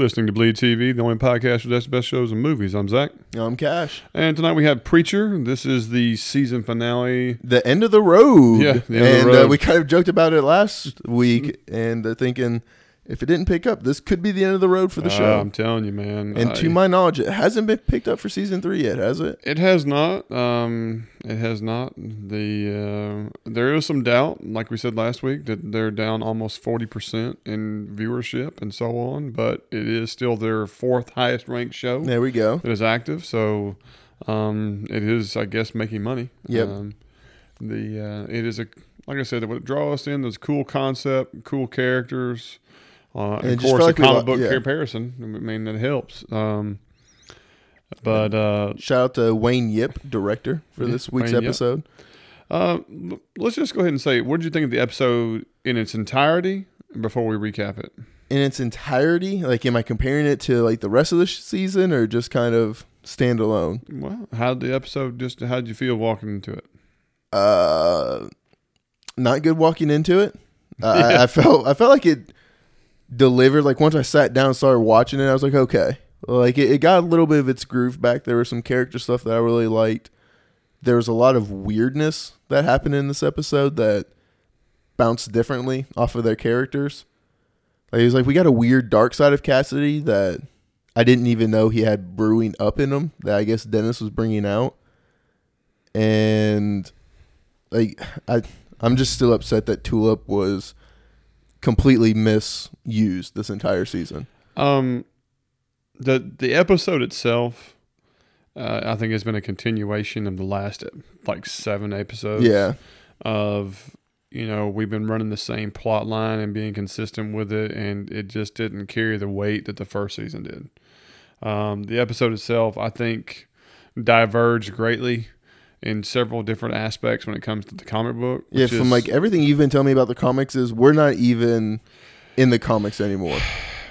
listening to Bleed TV, the only podcast with the best shows and movies. I'm Zach. I'm Cash. And tonight we have Preacher. This is the season finale. The end of the road. Yeah, the and. Uh, we kind of joked about it last week and uh, thinking if it didn't pick up, this could be the end of the road for the Uh, show. I'm telling you, man. and I- to my knowledge, it hasn't been picked up for season three yet, has it? It has not. Um, it has not. The uh, there is some doubt, like we said last week, that they're down almost forty percent in viewership and so on. But it is still their fourth highest ranked show There we go. that is active. So um, it is, I guess, making money. Yep. Um, the uh, it is a like I said, what draw us in. There's cool concept, cool characters. Uh, of course, felt a comic book yeah. comparison. I mean, that helps. Um, but uh, Shout out to Wayne Yip, director, for Yeah, this week's Wayne episode. Uh, let's just go ahead and say, what did you think of the episode in its entirety before we recap it? In its entirety, like, am I comparing it to like the rest of the sh- season or just kind of standalone? Well, how did the episode just? How did you feel walking into it? uh not good walking into it uh, Yeah. I, I felt i felt like it delivered like once i sat down and started watching it i was like okay. Like it, it got a little bit of its groove back. There was some character stuff that i really liked. There was a lot of weirdness that happened in this episode that bounced differently off of their characters. Like it was like we got a weird dark side of cassidy that i didn't even know he had brewing up in him that i guess dennis was bringing out. And like I I'm just still upset that Tulip was completely misused this entire season. Um, the the episode itself, uh, I think, has been a continuation of the last like seven episodes. Yeah. Of you know we've been running the same plot line and being consistent with it, and it just didn't carry the weight that the first season did. Um, the episode itself, I think, diverged greatly in several different aspects when it comes to the comic book. Yeah, from is- like everything you've been telling me about the comics is we're not even in the comics anymore.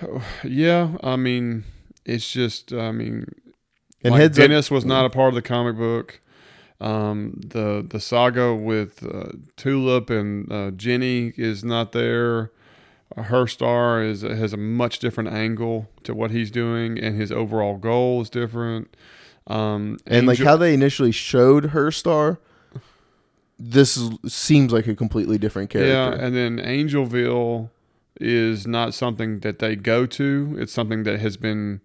yeah, I mean, it's just, I mean, And like heads up- Dennis was not a part of the comic book. Um, the the saga with uh, Tulip and uh, Jenny is not there. Herr Starr is has a much different angle to what he's doing, and his overall goal is different. Um, and like how they initially showed Herr Starr this is, seems like a completely different character. Yeah, and then Angelville is not something that they go to. It's something that has been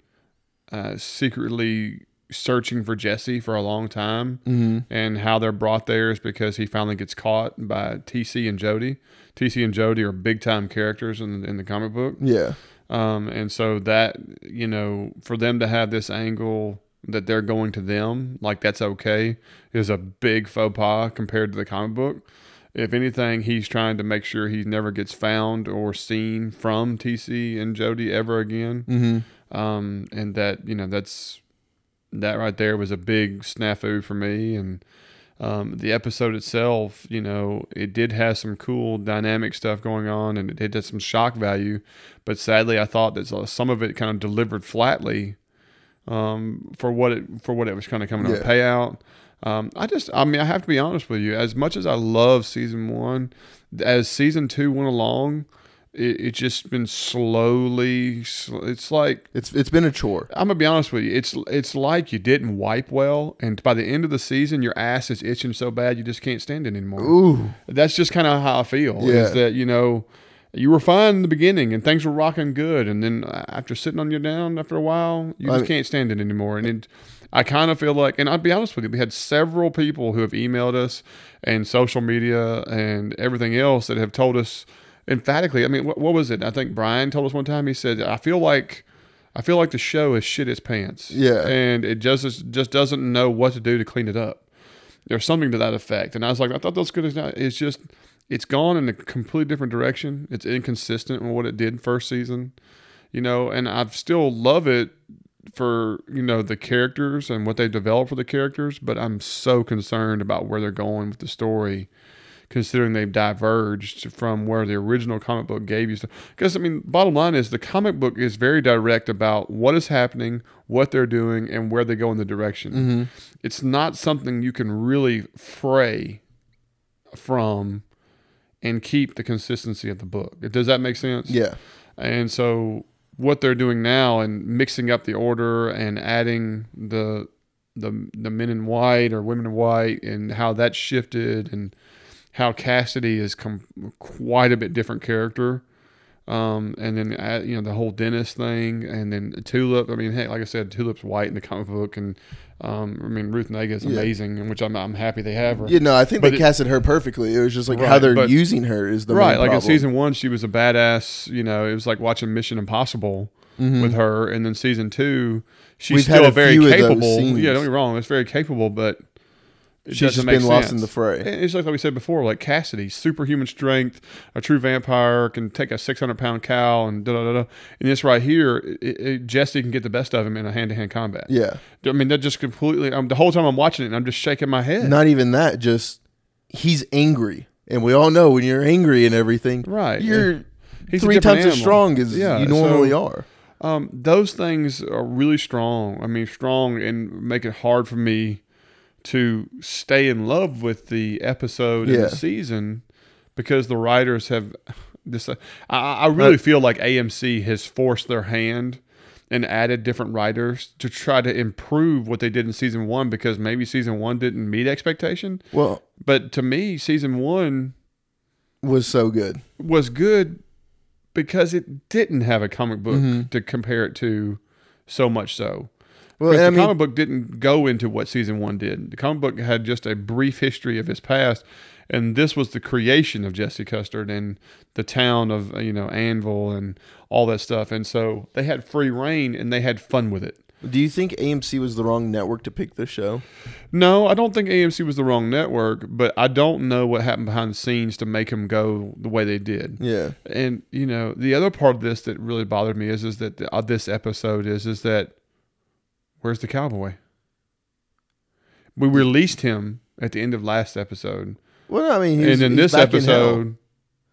uh, secretly searching for Jesse for a long time. hmm And how they're brought there is because he finally gets caught by TC and Jody. TC and Jody are big time characters in, in the comic book. Yeah. Um, and so that, you know, for them to have this angle that they're going to them, like that's okay, is a big faux pas compared to the comic book. If anything, he's trying to make sure he never gets found or seen from TC and Jody ever again. hmm Um, and that, you know, that's that right there was a big snafu for me. And um, the episode itself, you know, it did have some cool dynamic stuff going on and it did have some shock value. But sadly, I thought that some of it kind of delivered flatly um, for what it for what it was kind of coming Yeah. a payout. Um, I just, I mean, I have to be honest with you. As much as I love season one, as season two went along, it, it's just been slowly. sl- It's like It's it's been a chore. I'm gonna be honest with you. It's it's like you didn't wipe well, and by the end of the season, your ass is itching so bad you just can't stand it anymore. Ooh. That's just kind of how I feel. Yeah. Is that you know you were fine in the beginning and things were rocking good, and then uh, after sitting on you down after a while, you I just mean- can't stand it anymore. And it, I kind of feel like, and I'll be honest with you, we had several people who have emailed us and social media and everything else that have told us emphatically. I mean, what, what was it? I think Brian told us one time. He said, "I feel like." I feel like the show is shit its pants. Yeah. And it just just doesn't know what to do to clean it up. There's something to that effect. And I was like, I thought that's good as not. It's just it's gone in a completely different direction. It's inconsistent with what it did first season. You know, and I still love it for, you know, the characters and what they developed for the characters, but I'm so concerned about where they're going with the story considering they've diverged from where the original comic book gave you. Because I mean, bottom line is the comic book is very direct about what is happening, what they're doing, and where they go in the direction. Mm-hmm. It's not something you can really fray from and keep the consistency of the book. Does that make sense? Yeah. And so what they're doing now and mixing up the order and adding the the the men in white or women in white and how that shifted and how Cassidy is com- quite a bit different character. Um, and then uh, you know the whole dentist thing, and then Tulip. I mean, hey, like I said, Tulip's white in the comic book, and um, I mean Ruth Negga is amazing, and which I'm I'm happy they have her. You know, I think But they it- casted her perfectly. It was just like how they're but- using her is the right, like in season one, she was a badass. You know, it was like watching Mission Impossible Mhm. with her, and then season two, she's We've still very few of those capable. Yeah, don't be wrong, it's very capable, but it She's just been lost in the fray. And It's like we said before, like Cassidy, superhuman strength, a true vampire, can take a 600 pound cow, and da da da da. And this right here, it, it, Jesse can get the best of him in a hand to hand combat. Yeah. I mean, that just completely. Um, the whole time I'm watching it, and I'm just shaking my head. Not even that, just he's angry. And we all know when you're angry and everything, Right. you're He's three times as strong as Yeah, you normally so- are. Um, those things are really strong. I mean, strong and make it hard for me to stay in love with the episode and the season because the writers have this. I, I really feel like AMC has forced their hand and added different writers to try to improve what they did in season one because maybe season one didn't meet expectation. Well, But to me, season one was so good. was good because it didn't have a comic book Mhm. to compare it to so much so. Well, the I mean, comic book didn't go into what season one did. The comic book had just a brief history of his past, and this was the creation of Jesse Custer and the town of you know Annville and all that stuff. And so they had free reign and they had fun with it. do you think AMC was the wrong network to pick this show? No, I don't think AMC was the wrong network, but I don't know what happened behind the scenes to make them go the way they did. Yeah. And you know, the other part of this that really bothered me is is that the, of this episode is is that where's the cowboy? We released him at the end of last episode, Well, I mean, he's, and in this back in episode,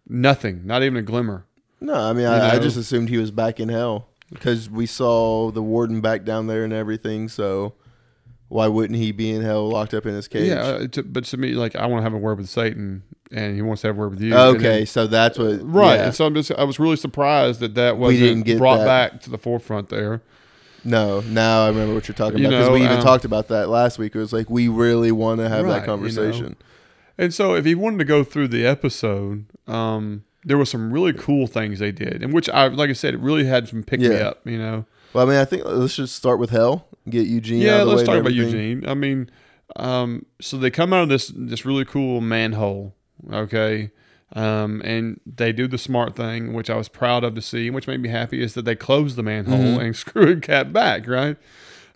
nothing, not even a glimmer. No, I mean, I, I just assumed he was back in hell because we saw the warden back down there and everything. So why wouldn't he be in hell, locked up in his cage? Yeah, uh, to, but to me, like I want to have a word with Satan, and he wants to have a word with you. Okay, then- so that's what. right. yeah. And so I'm just, I was really surprised that that wasn't brought that. back to the forefront there. No, now I remember what you're talking You about because know, we even um, talked about that last week. It was like we really want to have Right, that conversation. And so, if you wanted to go through the episode, um, there were some really cool things they did, and which I, like I said, it really had some pick me Yeah. up. You know, Well, I mean, I think let's just start with hell. Get Eugene. out yeah. Let's talk about. Eugene. I mean, um, so they come out of this this really cool manhole, okay, um, and they do the smart thing, which I was proud of to see, which made me happy, is that they close the manhole Mhm. and screwed Cap back, right?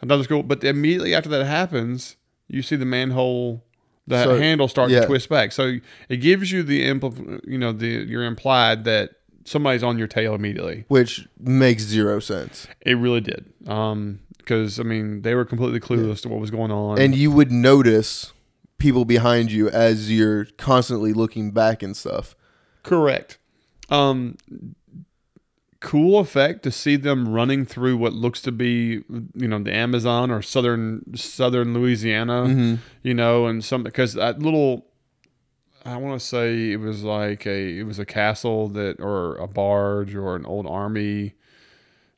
I thought it was cool, but immediately after that happens, you see the manhole. The So, handle start yeah. to twist back, so it gives you the impl- you know the you're implied that somebody's on your tail immediately. Which makes zero sense. It really did, um, because I mean they were completely clueless to what was going on. And you would notice people behind you as you're constantly looking back and stuff. Correct. Um, cool effect to see them running through what looks to be, you know, the Amazon or southern southern Louisiana. Mm-hmm. You know, and some because that little. I want to say it was like a it was a castle that or a barge or an old army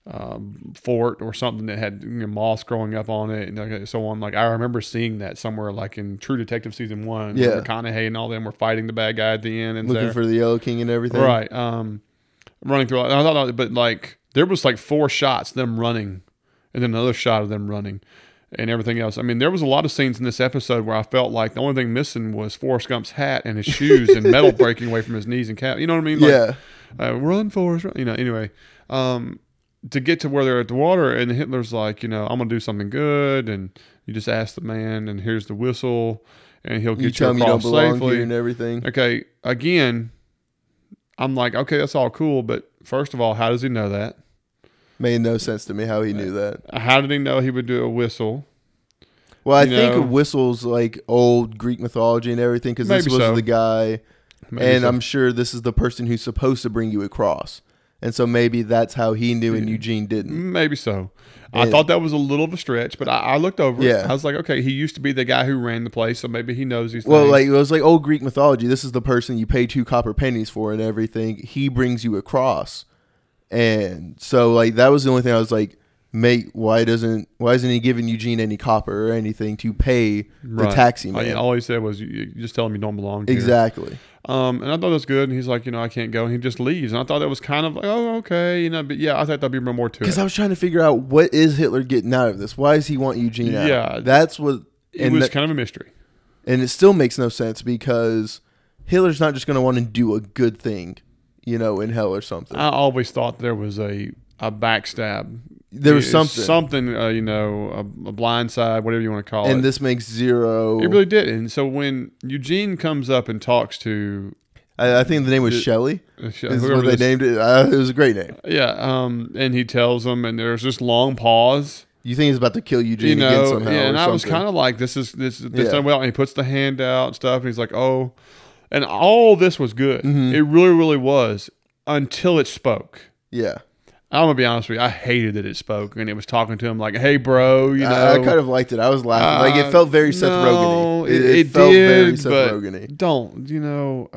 um, fort or something that had you know, moss growing up on it and so on. Like I remember seeing that somewhere, like in True Detective season one. where Yeah. McConaughey and all them were fighting the bad guy at the end and Looking there. for the Yellow King and everything. Right. Um, running through. I thought, but like there was like four shots them running, and then another shot of them running, and everything else. I mean, there was a lot of scenes in this episode where I felt like the only thing missing was Forrest Gump's hat and his shoes and metal breaking away from his knees and calf. You know what I mean? Like, yeah. uh, run, Forrest. Run. You know. Anyway, um, to get to where they're at the water, and Hitler's like, you know, I'm gonna do something good, and you just ask the man, and here's the whistle, and he'll You get you, tell you across belong safely. and everything. Okay, again, I'm like, okay, that's all cool, but first of all, how does he know that? Made no sense to me how he knew uh, that. How did he know he would do a whistle? Well, I You think know- whistles like old Greek mythology and everything because this was so. the guy, Maybe and so. I'm sure this is the person who's supposed to bring you across, and so maybe that's how he knew and Eugene didn't. maybe so. I thought that was a little of a stretch, but I, I looked over. it. Yeah. I was like, okay, he used to be the guy who ran the place, so maybe he knows these Well, things. like it was like old Greek mythology. This is the person you pay two copper pennies for and everything. He brings you across, And so like that was the only thing I was like, mate, why doesn't why isn't he giving Eugene any copper or anything to pay the Right. taxi I- man? all he said was, you, you just tell him you don't belong here. exactly. Um, and I thought that was good. And he's like, you know, I can't go. And he just leaves. And I thought that was kind of like, oh, okay. You know, but yeah, I thought there'd be more to it. Because. I was trying to figure out what is Hitler getting out of this? Why does he want Eugene out? Yeah. That's what it was that- kind of a mystery. and it still makes no sense because Hitler's not just going to want to do a good thing, you know, in hell or something. I always thought there was a, a backstab. there was something, Something, uh, you know, a, a blind side, whatever you want to call it. and this makes zero. it really did. And so when Eugene comes up and talks to I, I think the name was Shelley. Is whoever what they this- named it. Uh, it was a great name. Yeah, um, and he tells them, and there's this long pause. You think he's about to kill Eugene you again know, somehow? yeah, or and I was something. kind of like, this is this this Yeah. done well. And he puts the hand out and stuff, and he's like, oh, and all this was good. Mhm. It really, really was until it spoke. yeah. I'm gonna be honest with you. I hated that it spoke, and it was talking to him like, "Hey, bro, you know." I, I kind of liked it. I was laughing. like uh, it felt very Seth no, Rogen. It, It, it felt very did, Seth but Rogen. don't you know?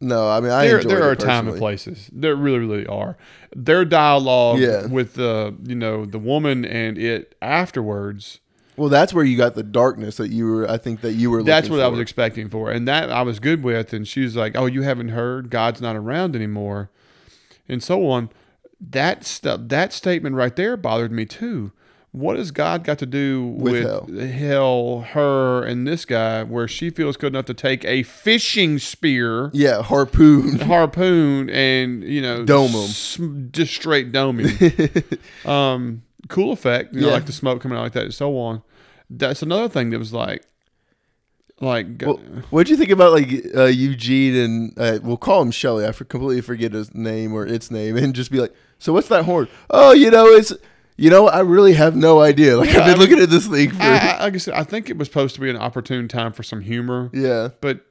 No, I mean I there there are time and places. There really, really are. Their dialogue Yeah. with the you know the woman and it afterwards. Well, that's where you got the darkness that you were. I think that you were. That's what I was expecting for, and that I was good with. And she's like, "Oh, you haven't heard? God's not around anymore," and so on. That stuff, that statement right there bothered me too. What has God got to do With with, hell. hell, her, and this guy, where she feels good enough to take a fishing spear, Yeah, harpoon. harpoon, and you know, Dome 'em. s- just straight dome him. um, cool effect, you know, Yeah. like the smoke coming out like that, and so on. That's another thing that was like, like, Well, what'd you think about like uh, Eugene and uh, we'll call him Shelly? I for, completely forget his name or its name, and just be like, "So what's that horn?" Oh, you know, it's you know, I really have no idea. Like Yeah, I've been I looking at this thing for I, I, like I said, I think it was supposed to be an opportune time for some humor, yeah, but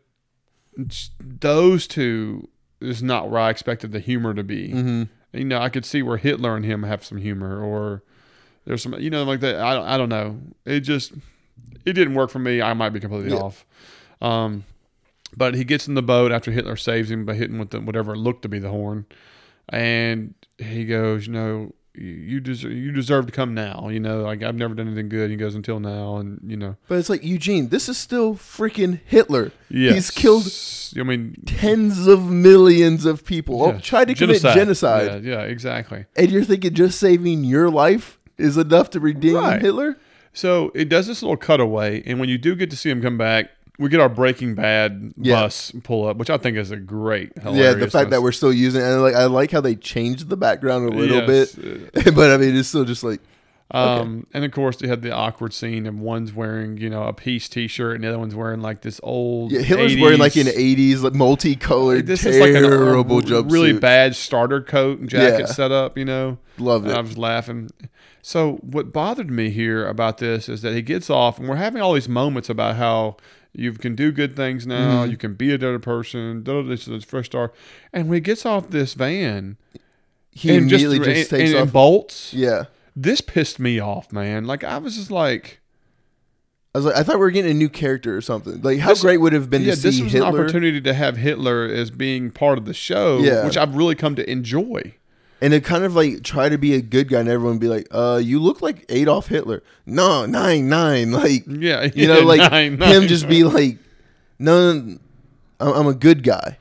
those two is not where I expected the humor to be. hmm You know, I could see where Hitler and him have some humor, or there's some, you know, like that. I don't, I don't know. It just, it didn't work for me. I might be completely Yeah. off. Um, but he gets in the boat after Hitler saves him by hitting with the, whatever looked to be the horn, and he goes, you know, you- deserve, you deserve to come now. You know, like I've never done anything good. He goes until now, and you know, But it's like Eugene. This is still freaking Hitler. yes. He's killed I mean, tens of millions of people. Oh, yeah, tried to commit genocide, Yeah, yeah, exactly. and you're thinking just saving your life is enough to redeem Right. Hitler? So it does this little cutaway, and when you do get to see him come back, we get our Breaking Bad Yeah. bus pull up, which I think is a great. Yeah, the fact that we're still using, and like I like how they changed the background a little bit, bit. but I mean it's still just like Um, and of course they had the awkward scene of one's wearing you know a peace T-shirt, and the other one's wearing like this old. yeah, Hitler's wearing like an 80s '80s like multicolored, This is like an- jumpsuit. really bad starter coat and jacket Yeah. set up, you know. Loved And I was laughing. So what bothered me here about this is that he gets off, and we're having all these moments about how you can do good things now, Mhm. you can be a better person. This is a fresh start, and when he gets off this van, He and immediately just, and- takes and, off. and bolts. yeah, This pissed me off, man. Like I was just like, I was like, I thought we were getting a new character or something. Like, how This- great would it have been yeah, to this see was an opportunity to have Hitler as being part of the show, Yeah. which I've really come to enjoy. and to kind of like try to be a good guy, and everyone be like, "Uh, you look like Adolf Hitler." No, nine nine, like Yeah, you know, like nine, him nine. just be like, "No, I'm a good guy."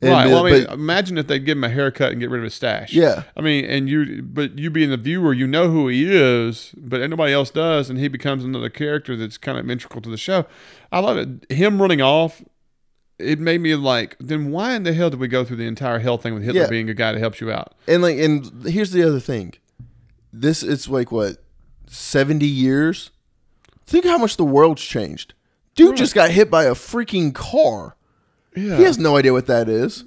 And right. Well, I mean, but- imagine if they'd give him a haircut and get rid of his stash. yeah, I mean, and you, but you being the viewer, you know who he is, but nobody else does, and he becomes another character that's kind of integral to the show. I love it. Him running off, it made me like, then why in the hell did we go through the entire hell thing with Hitler Yeah. being a guy that helps you out? and like, and here's the other thing. This it's like what seventy years. Think how much the world's changed. Dude Right. just got hit by a freaking car. Yeah. He has no idea what that is,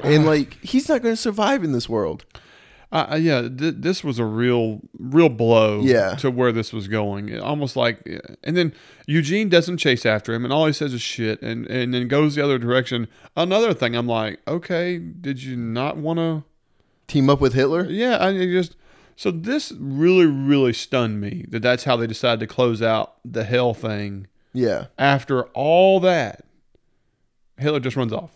and like he's not going to survive in this world. Uh, yeah, th- this was a real, real blow Yeah. to where this was going. It almost like, and then Eugene doesn't chase after him, and all he says is shit, and and then goes the other direction. Another thing, I'm like, okay, did you not want to? Team up with Hitler. Yeah, I just so this really, really stunned me that that's how they decided to close out the hell thing. Yeah, After all that, Hitler just runs off.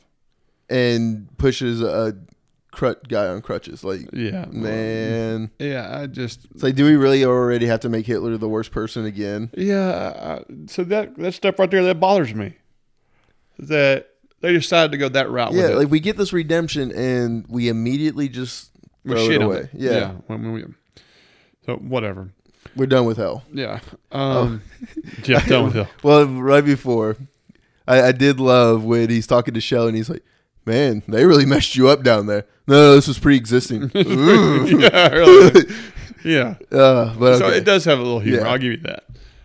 and pushes a crut guy on crutches. Like, Yeah, man, Yeah, I just it's like, do we really already have to make Hitler the worst person again? yeah. I, so that that stuff right there that bothers me. That they decided to go that route with Yeah, like we get this redemption and we immediately just we throw it away. it. Yeah. when- when we- so whatever. we're done with hell. Yeah. Oh. Um, yeah. Done with hell. Well, right before, I, I did love when he's talking to Shell and he's like, "Man, they really messed you up down there." No, this was pre-existing. Yeah. Really. Yeah. Uh, but So okay. it does have a little humor. Yeah. I'll give you that.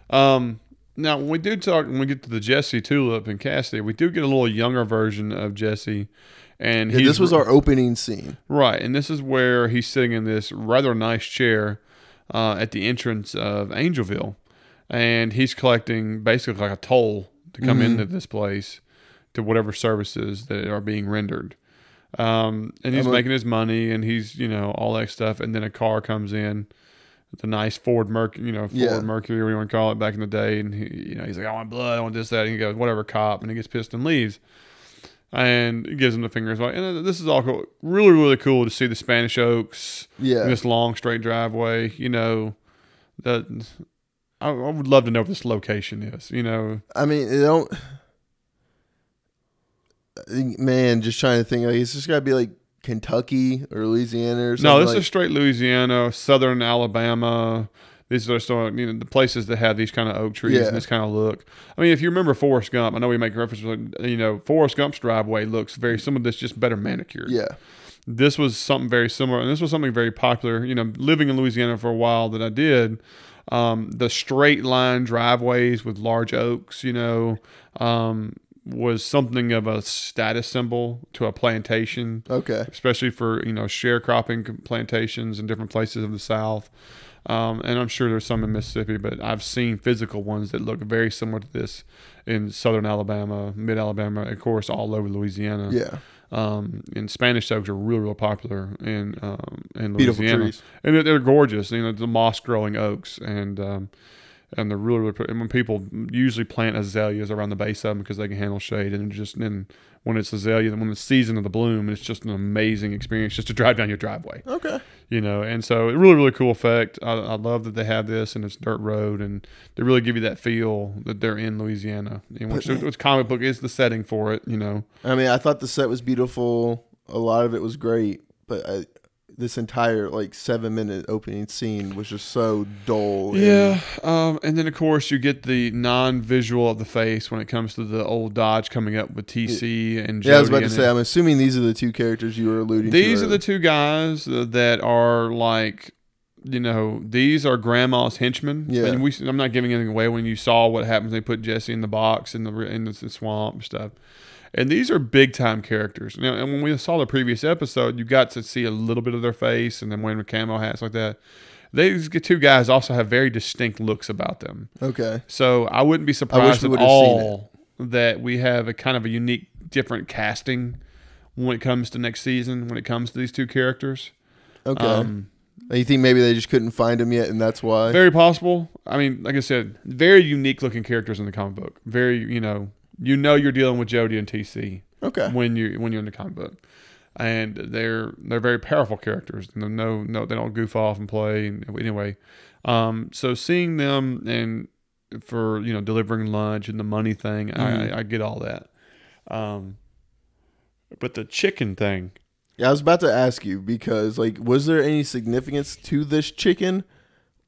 Um, now, when we do talk, when we get to the Jesse Tulip and Cassidy, we do get a little younger version of Jesse. And Yeah, this was our opening scene. right, and this is where he's sitting in this rather nice chair uh, at the entrance of Angelville, and he's collecting basically like a toll to come Mhm. into this place to whatever services that are being rendered. Um, and he's a- making his money, and he's you know all that stuff, and then a car comes in, the nice Ford Mercury, you know Ford Yeah. Mercury, whatever you want to call it, back in the day, and he, you know he's like, I want blood, I want this, that, and he goes, whatever, cop, and he gets pissed and leaves, and he gives him the fingers, like, and uh, this is all cool, really, really cool to see the Spanish Oaks, Yeah, this long straight driveway, you know, that. I, I would love to know what this location is. You know, I mean, it don't. Man, just trying to think. Like, it's just got to be like Kentucky or Louisiana or something. no, this like, is straight Louisiana, southern Alabama. These are still, you know, the places that have these kind of oak trees Yeah. and this kind of look. I mean, if you remember Forrest Gump, I know we make reference. you know, Forrest Gump's driveway looks very similar this, just better manicured. yeah, This was something very similar, and this was something very popular. You know, living in Louisiana for a while that I did, um, the straight line driveways with large oaks, you know, um, was something of a status symbol to a plantation okay, especially for you know sharecropping plantations in different places of the South. Um, and I'm sure there's some in Mississippi, but I've seen physical ones that look very similar to this in southern Alabama, mid Alabama, of course, all over Louisiana. yeah, Um, and Spanish oaks are real, real popular in um, in Louisiana, and they're, they're gorgeous. You know, the moss growing oaks, and um, and they're really, really. And when people usually plant azaleas around the base of them because they can handle shade, and just then when it's azalea, then when it's season of the bloom, it's just an amazing experience just to drive down your driveway, Okay, you know. And so, a really, really cool effect. I, I love that they have this and it's dirt road, and they really give you that feel that they're in Louisiana, in which, which comic book is the setting for it, you know. I mean, I thought the set was beautiful. A lot of it was great, but I, this entire like seven minute opening scene was just so dull. and- Yeah, um, and then of course you get the non-visual of the face when it comes to the old Dodge coming up with TC and Jody yeah. I was about to say. it. I'm assuming these are the two characters you were alluding to. These are the two guys that are like, you know, these are Grandma's henchmen. Yeah. and we. I'm not giving anything away when you saw what happens. They put Jesse in the box in the in the swamp stuff. And these are big time characters. Now, and when we saw the previous episode, you got to see a little bit of their face and then wearing the camo hats like that. These two guys also have very distinct looks about them. Okay. So I wouldn't be surprised at all that we have a kind of a unique, different casting when it comes to next season. When it comes to these two characters, Okay. um, you think maybe they just couldn't find him yet, and that's why? very possible. I mean, like I said, very unique looking characters in the comic book. Very, you know, you know, you're dealing with Jody and TC okay. when you when you're in the comic book, and they're they're very powerful characters. No, no, no, they don't goof off and play. And anyway, um, so seeing them and for you know delivering lunch and the money thing, Mhm. I, I get all that. Um, but the chicken thing, Yeah, I was about to ask you because, like, was there any significance to this chicken,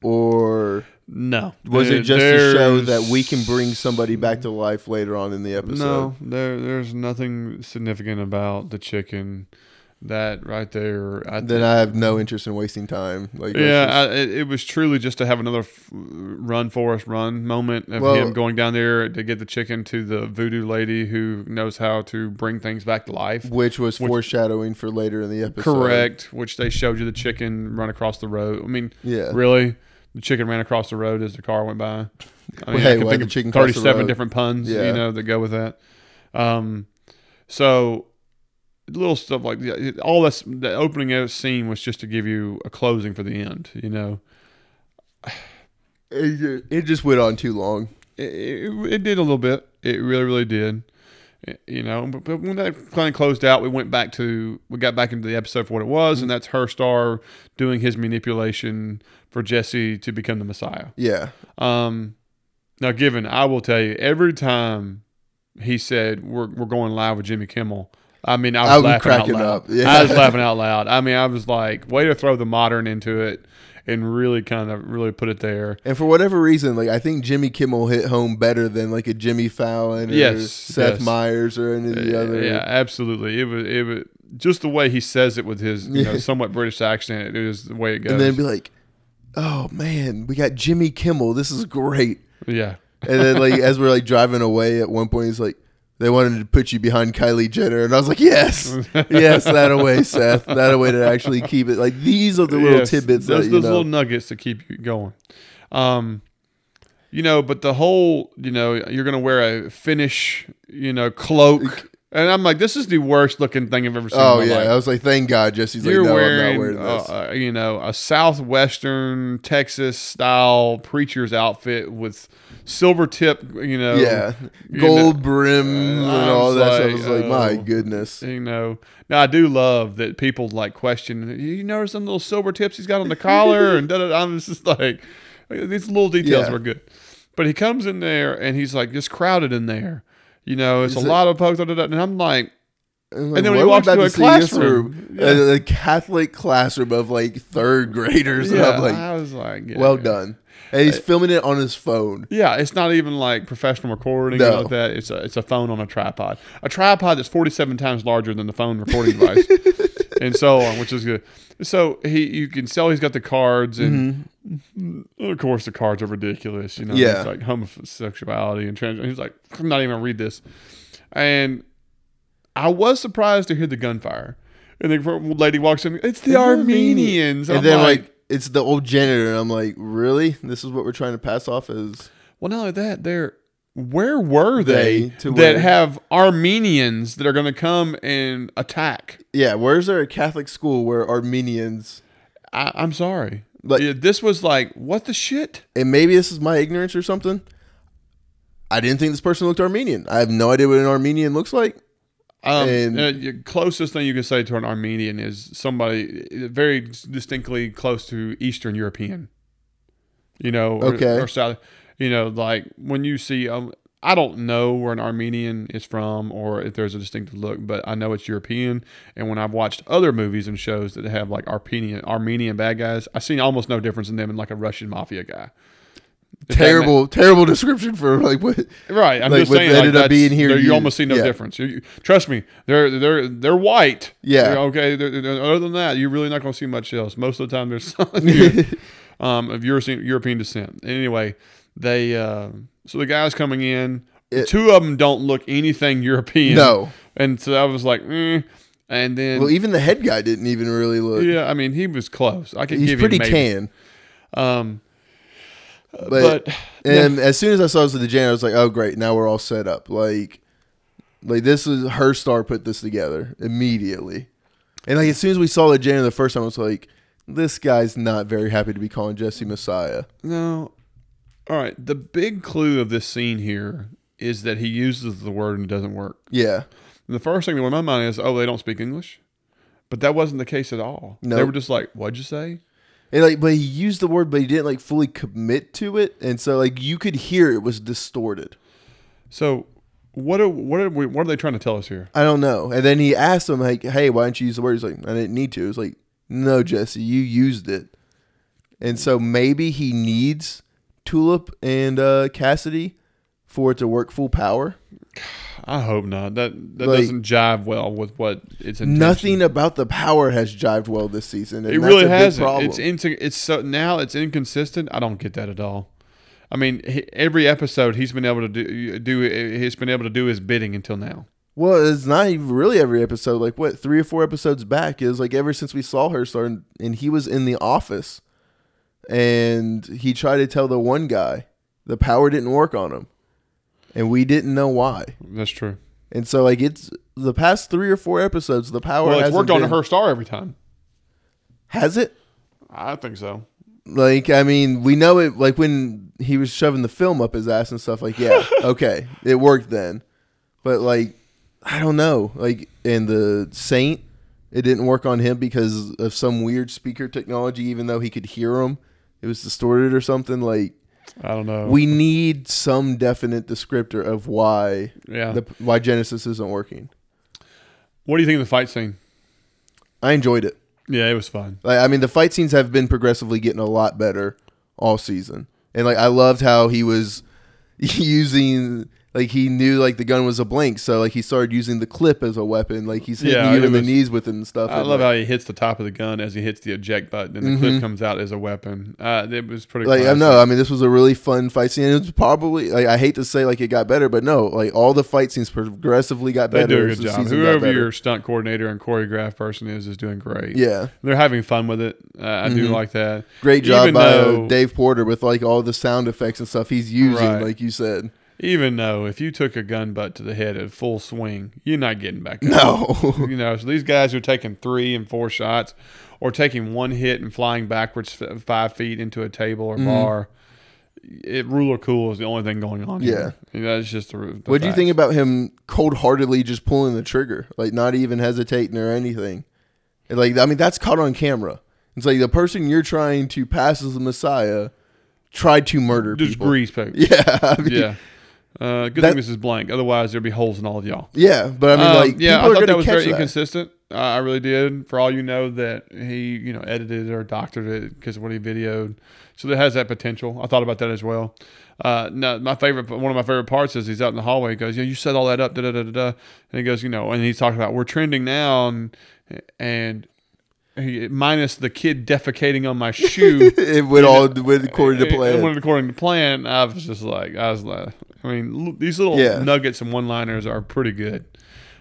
or no, was There- it just to show that we can bring somebody back to life later on in the episode? No, there there's nothing significant about the chicken. That right there, I Then I have no interest in wasting time. Like, Yeah, just- I, it, it was truly just to have another f- run us run moment of Well- him going down there to get the chicken to the voodoo lady who knows how to bring things back to life. which was which- foreshadowing for later in the episode. Correct, which they showed you the chicken run across the road. I mean, Yeah. really, the chicken ran across the road as the car went by. I mean, Hey, I can why'd think of chicken thirty-seven different puns, Yeah. you know, that go with that. Um, so little stuff like that. All this, the opening of scene was just to give you a closing for the end. You know, It, it just went on too long. it, it, it did a little bit. It really, really did. You know, but, when that kind of closed out, we went back to we got back into the episode for what it was, and that's Herr Starr doing his manipulation for Jesse to become the Messiah. Yeah. Um, now, given I will tell you, every time he said we're we're going live with Jimmy Kimmel, I mean, I was I laughing out cracking loud. up, yeah. I was laughing out loud. I mean, I was like, way to throw the modern into it and really kind of really put it there. And for whatever reason, like I think Jimmy Kimmel hit home better than like a Jimmy Fallon or Yes, Seth yes. Meyers or any of the other. Yeah, absolutely. It was it was just the way he says it with his you know somewhat British accent. It is the way it goes. And then be like, "Oh man, we got Jimmy Kimmel. This is great." yeah. And then like as we're like driving away, at one point he's like, "They wanted to put you behind Kylie Jenner," and I was like, "Yes, yes, that away, Seth. That away to actually keep it." Like these are the little Yes, tidbits Those, that you those know. little nuggets to keep you going. Um, you know, but the whole, you know, you're gonna wear a Finnish, you know, cloak, and I'm like, this is the worst looking thing I've ever seen. oh yeah, life. I was like, "Thank God." Jesse's You're "No, wearing, I'm not wearing this." uh, uh, you know, a southwestern Texas style preacher's outfit with silver tip, you know, yeah, you gold know, brim and all that stuff. I like, was like, "My oh. goodness." You know, now I do love that people like question. You notice some little silver tips he's got on the collar, and da da. da. I'm just like these little details Yeah. were good. But he comes in there and he's like just crowded in there. You know, it's a lot of folks. And I'm like, And, And then when he walks into to a classroom, room? yeah. A, a Catholic classroom of like third graders. and yeah, I'm like, I was like, yeah. well done. And he's filming it on his phone. Yeah, it's not even like professional recording No. or like that. It's a it's a phone on a tripod. A tripod that's forty seven times larger than the phone recording device, and so on, which is good. So he, you can tell he's got the cards, and of course the cards are ridiculous. You know, Mm-hmm. Yeah. it's like homosexuality and trans. He's like, I'm not even gonna read this, and I was surprised to hear the gunfire. And the lady walks in. It's the Armenians. And I'm then like, it's the old janitor, and I'm like, really? This is what we're trying to pass off as Well, not only that, they're where were they, They to that where? have Armenians that are going to come and attack? Yeah, where's there a Catholic school where Armenians I, I'm sorry, Like- Yeah, this was like what the shit. and maybe this is my ignorance or something. I didn't think this person looked Armenian. I have no idea what an Armenian looks like. Um, And- uh, the closest thing you can say to an Armenian is somebody very distinctly close to Eastern European. You know, or, Okay. or South. You know, like when you see, um, I don't know where an Armenian is from or if there's a distinctive look, but I know it's European. And when I've watched other movies and shows that have like Armenian Armenian bad guys, I see almost no difference in them and like a Russian mafia guy. If that ma- Terrible, terrible description for like what. Right, I'm Like, just saying. ended like, up being here you almost see no Yeah. difference. You, you- trust me, they're they're they're white. Yeah. They're okay. They're, they're- other than that, you're really not going to see much else. Most of the time, there's um, of European European descent. Anyway, they uh, so the guys coming in, It- two of them don't look anything European. No. and so I was like, eh. and then Well, even the head guy didn't even really look. yeah, I mean he was close. I could He's give pretty you maybe. tan. Um, But, but, and as soon as I saw this at the janitor, I was like, "Oh, great! Now we're all set up." Like, like this is Herr Starr put this together immediately, and like as soon as we saw the janitor the first time, I was like, "This guy's not very happy to be calling Jesse Messiah." No. All right. The big clue of this scene here is that he uses the word and it doesn't work. Yeah, And the first thing that went in my mind is, oh, they don't speak English. But that wasn't the case at all. They Nope. were just like, what'd you say? And like, but he used the word, but he didn't like fully commit to it, and so like you could hear it was distorted. So what are what are we, what are they trying to tell us here? I don't know. And then he asked him like, "Hey, why didn't you use the word?" He's like, "I didn't need to." It's like, "No, Jesse, you used it." And so maybe he needs Tulip and uh, Cassidy for it to work full power. I hope not. That that Like- doesn't jive well with what it's. Nothing about the power has jived well this season. It really hasn't. It's into it's so now it's inconsistent. I don't get that at all. I mean, he, every episode he's been able to do do he's been able to do his bidding until now. well, it's not even really every episode. Like what, three or four episodes back is like ever since we saw her start, and he was in the office, and he tried to tell the one guy the power didn't work on him, and we didn't know why. That's true. And so like it's the past three or four episodes, the power Well, it's worked on been- Herr Starr every time. Has it? I think so. Like I mean, we know it. Like when he was shoving the film up his ass and stuff. Like yeah, okay, it worked then. But like I don't know. Like in the Saint, it didn't work on him because of some weird speaker technology. Even though he could hear him, it was distorted or something. Like I don't know. we need some definite descriptor of why yeah. the why Genesis isn't working. what do you think of the fight scene? I enjoyed it. Yeah, it was fun. Like, I mean, the fight scenes have been progressively getting a lot better all season, and like I loved how he was using like he knew like the gun was a blank, so like he started using the clip as a weapon. Like he's hitting Yeah, you in the knees with it and stuff. I and, love like, how he hits the top of the gun as he hits the eject button, and the Mhm. clip comes out as a weapon. Uh, it was pretty. like I know. I mean, this was a really fun fight scene. It was probably like I hate to say like it got better, but no, like all the fight scenes progressively got They better. do a good job. Whoever your stunt coordinator and choreograph person is is doing great. yeah, They're having fun with it. Uh, I do Mhm. like that. great job Even by though- Dave Porter with like all the sound effects and stuff he's using. Right. Like you said, Even though if you took a gun butt to the head at full swing, you're not getting back up. no, You know, so these guys are taking three and four shots, or taking one hit and flying backwards five feet into a table or Mhm. bar. It ruler cool is the only thing going on. Yeah. here. You know, that's just the. the what do you think about him cold heartedly just pulling the trigger, like not even hesitating or anything? Like I mean, that's caught on camera. It's like the person you're trying to pass as the Messiah tried to murder Just people. grease poke. Yeah, I mean, Yeah. Uh, good That- thing this is blank. Otherwise, there'd be holes in all of y'all. yeah, but I mean, Um, like yeah, I are thought that was very that. inconsistent. Uh, I really did. For all you know, that he, you know, edited or doctored it because of what he videoed. So that has that potential. I thought about that as well. Uh, no, my favorite, one of my favorite parts is he's out in the hallway. He goes, "Yeah, you set all that up." Da da da da. da. And he goes, you know, and he's talking about we're trending now, and and he, minus the kid defecating on my shoe. it went all went according to It- It plan. went according to plan. I was just like, I was like, I mean, l- these little Yeah. nuggets and one-liners are pretty good.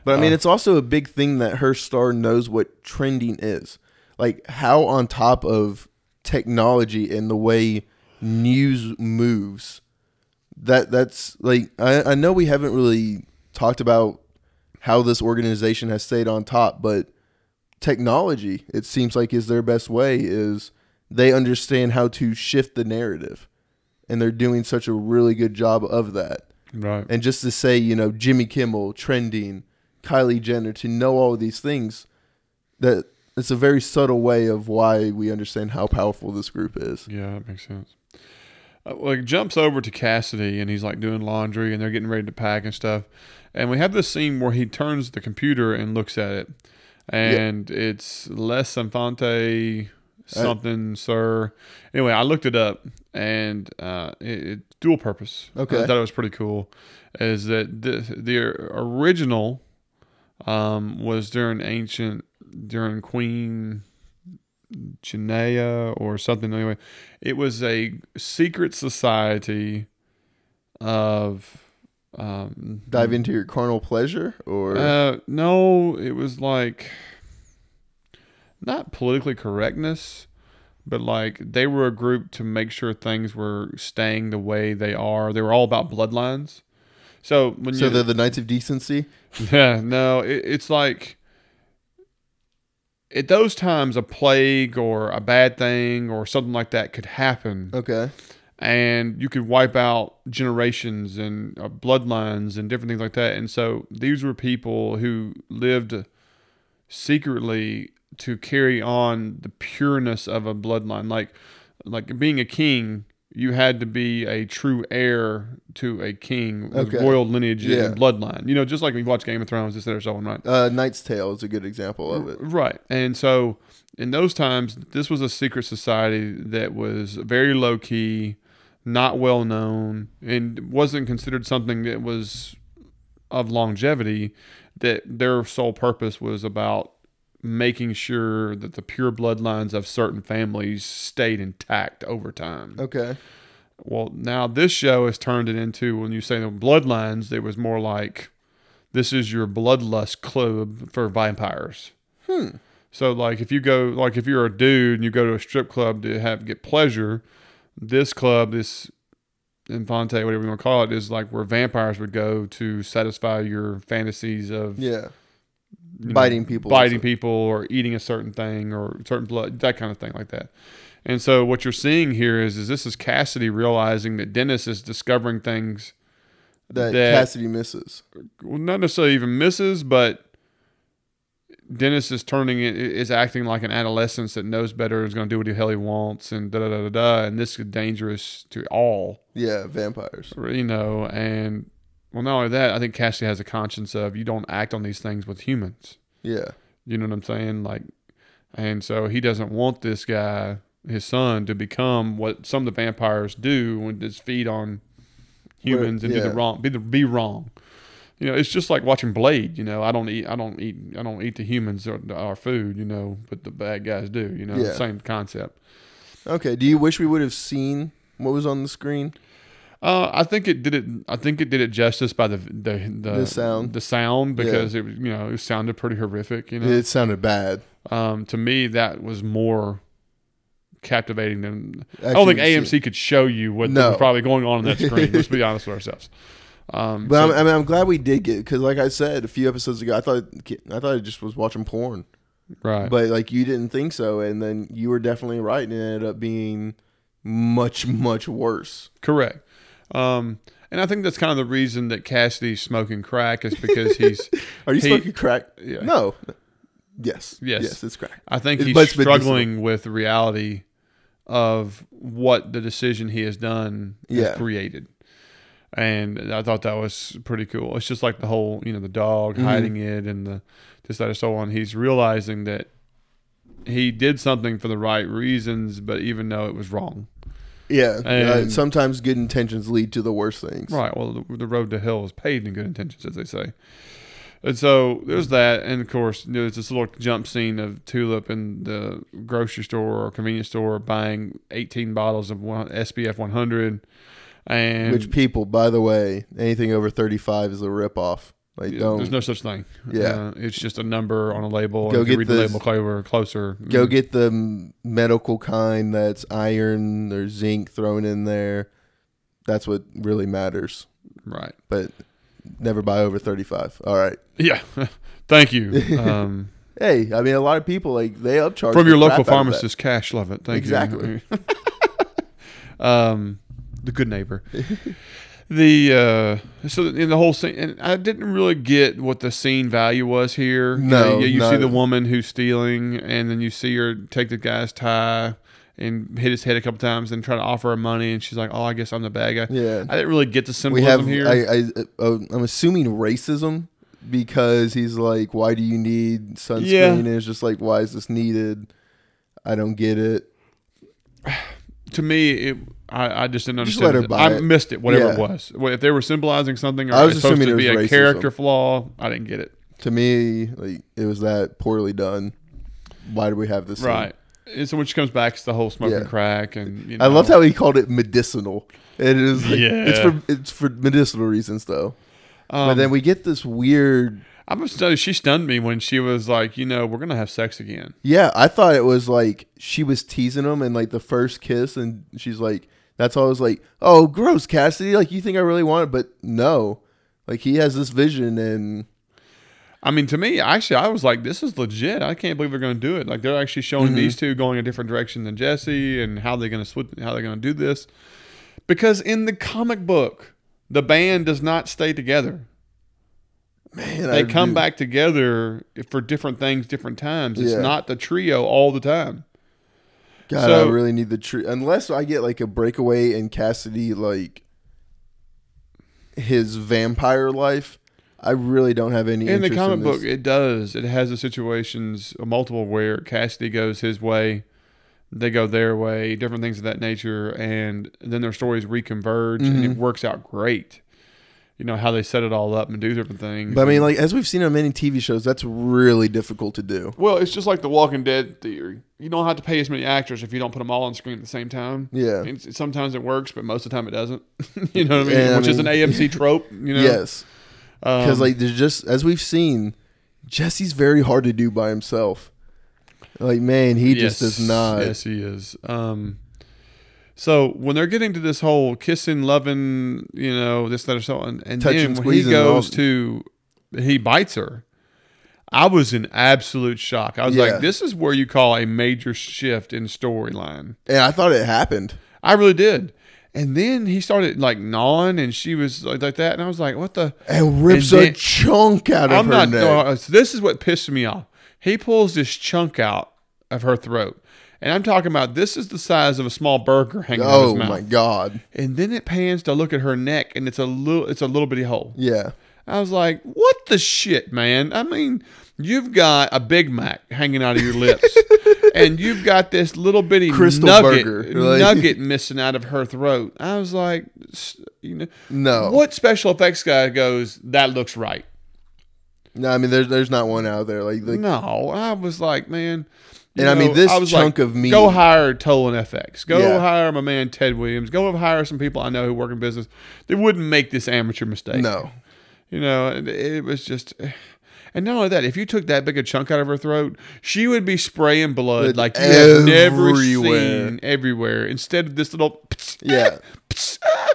But I mean, Uh, it's also a big thing that Herr Starr knows what trending is. Like how on top of technology and the way news moves. That that's like I, I know we haven't really talked about how this organization has stayed on top, but technology, it seems like is their best way is they understand how to shift the narrative. And they're doing such a really good job of that. Right. And just to say, you know, Jimmy Kimmel, trending, Kylie Jenner, to know all these things, that it's a very subtle way of why we understand how powerful this group is. Yeah, that makes sense. Uh, well, it jumps over to Cassidy, and he's like doing laundry, and they're getting ready to pack and stuff. And we have this scene where he turns the computer and looks at it, and it's Les Infante something, sir. Anyway, I looked it up, and uh, it, it dual purpose. Okay. I thought it was pretty cool. Is that the the original um, was during ancient during Queen Janea or something. Anyway, it was a secret society of. Um, Dive into your carnal pleasure, or uh, no, it was like not politically correctness, but like they were a group to make sure things were staying the way they are. They were all about bloodlines. So when so you they're the Knights of Decency. yeah, no, it, it's like at those times a plague or a bad thing or something like that could happen, Okay, and you could wipe out generations and uh, bloodlines and different things like that. And so these were people who lived secretly to carry on the pureness of a bloodline, like like being a king. You had to be a true heir to a king with Okay. royal lineage Yeah. and bloodline. You know, just like when you watch Game of Thrones, this, that, or so on, right? uh, Knight's Tale is a good example of it. Right. And so in those times, this was a secret society that was very low key, not well known, and wasn't considered something that was of longevity. That their sole purpose was about making sure that the pure bloodlines of certain families stayed intact over time. Okay, Well, now this show has turned it into when you say the bloodlines, it was more like this is your bloodlust club for vampires. Hmm. So like if you go like if you're a dude and you go to a strip club to have get pleasure, this club, this Infante, whatever you want to call it, is like where vampires would go to satisfy your fantasies of yeah, you know, biting people. biting people or eating a certain thing or certain blood, that kind of thing like that. And so what you're seeing here is is this is Cassidy realizing that Dennis is discovering things that, That- Cassidy misses. well, not necessarily even misses, but Dennis is turning it is acting like an adolescent that knows better, is going to do what the hell he wants, and da da da da da. And this is dangerous to all, Yeah, vampires. you know. And well, not only that, I think Cassidy has a conscience of you don't act on these things with humans. Yeah, You know what I'm saying? Like, and so he doesn't want this guy, his son, to become what some of the vampires do when just feed on humans and do the wrong, be the, be wrong. You know, it's just like watching Blade. You know, I don't eat, I don't eat, I don't eat the humans or our food. You know, but the bad guys do. You know, Yeah. same concept. Okay. Do you wish we would have seen what was on the screen? Uh, I think it did it. I think it did it justice by the the the, The sound. the sound because it was you know it sounded pretty horrific. You know, It sounded bad. um, to me that was more captivating than I don't think see- AMC could show you what No. was probably going on in that screen. let's be honest with ourselves. Um, But so- I'm, I mean, I'm glad we did get because, like I said a few episodes ago, I thought I thought I just was watching porn, right, but like you didn't think so, and then you were definitely right, and it ended up being much much worse. correct. Um, and I think that's kind of the reason that Cassidy's smoking crack is because he's Are you He- smoking crack? yeah. No. Yes. Yes. Yes, it's crack. I think It's- he's but it's medicinal. struggling with the reality of what the decision he has done Yeah. has created. And I thought that was pretty cool. It's just like the whole, you know, the dog Mhm. hiding it and the this, that, and so on. He's realizing that he did something for the right reasons, but even though it was wrong. Yeah. uh, sometimes good intentions lead to the worst things. Right. Well, the, the road to hell is paved in good intentions, as they say. And so there's that, and of course there's this little jump scene of Tulip in the grocery store or convenience store buying 18 bottles of one, SPF 100, and Which people, by the way, anything over 35 is a ripoff. Like, yeah, don't there's no such thing. Yeah. Uh, it's just a number on a label. Go and if you get read the label closer. closer go get the medical kind that's iron or zinc thrown in there. That's what really matters. right. But never buy over 35. All right. Yeah. Thank you. Um, Hey, I mean, a lot of people like they upcharge from your local out of that. pharmacist, Cash Love it. Thank Exactly. you. um, the good neighbor. The uh, so in the whole scene, and I didn't really get what the scene value was here. You No, you, you see the woman who's stealing, and then you see her take the guy's tie and hit his head a couple times, and try to offer her money, and she's like, "Oh, I guess I'm the bad guy." Yeah. I didn't really get the we symbolism have here. I, I uh, I'm assuming racism because he's like, why do you need sunscreen? Yeah. And it's just like, why is this needed? I don't get it. to me, it, I, I just didn't Just understand. let her it. buy I it. missed it, whatever it was. If they were symbolizing something, or I was it's supposed assuming to be a character flaw, I didn't get it. To me, like it was that poorly done. Why do we have this? scene? Right. And so when she comes back, it's the whole smoking Yeah. crack, and you know, I loved how he called it medicinal. It is like, it's Yeah. for it's for medicinal reasons though. Um, but then we get this weird I must tell you, she stunned me when she was like, you know, we're gonna have sex again. Yeah, I thought it was like she was teasing him and like the first kiss and she's like that's all I was like, "Oh, gross, Cassidy. Like you think I really want it, but no. Like he has this vision and I mean, to me, actually, I was like, this is legit. I can't believe they're going to do it. Like they're actually showing Mhm. these two going a different direction than Jesse, and how they're going to switch, how they're going to do this. Because in the comic book, the band does not stay together. Man, They I come do- back together for different things, different times. It's Yeah. not the trio all the time. God, so- I really need the trio. unless I get like a breakaway and Cassidy like his vampire life. I really don't have any In the comic in book, it does. It has the situations uh, multiple where Cassidy goes his way, they go their way, different things of that nature, and then their stories reconverge, and it Mhm. works out great. You know how they set it all up and do different things. But I mean, like as we've seen on many TV shows, that's really difficult to do. well, it's just like the Walking Dead theory. You don't have to pay as many actors if you don't put them all on screen at the same time. Yeah. Sometimes it works, but most of the time it doesn't. you know what I mean? And I Which is an AMC trope. You know. Yes. Because Um, like there's just as we've seen, Jesse's very hard to do by himself. Like man, he just does not. Yes, he is. Um, so when they're getting to this whole kissing, loving, you know, this, that, or so on, and Touching, then when he goes to, he bites her. I was in absolute shock. I was Yeah. like, "This is where you call a major shift in storyline." And I thought it happened. I really did. And then he started like gnawing, and she was like, like that, and I was like, "What the?" And rips And a chunk out of her. I'm her not. neck. no, this is what pissed me off. He pulls this chunk out of her throat, and I'm talking about this is the size of a small burger hanging out of oh his mouth. Oh my god. And then it pans to look at her neck, and it's a little, it's a little bitty hole. Yeah. I was like, "What the shit, man?" I mean, you've got a Big Mac hanging out of your lips, and you've got this little bitty Krystal nugget, burger, like- nugget missing out of her throat. I was like, s- you know, No. what special effects guy goes, "That looks right"? No, I mean there's there's not one out there like, like No, I was like, man. And I mean, this I was chunk of meat- Go hire Tolan FX. Go Yeah. hire my man Ted Williams. Go hire some people I know who work in business. They wouldn't make this amateur mistake. no. You know, it, was just. And not only that, if you took that big a chunk out of her throat, she would be spraying blood Blood like you have never everywhere. seen everywhere. Instead of this little. Yeah.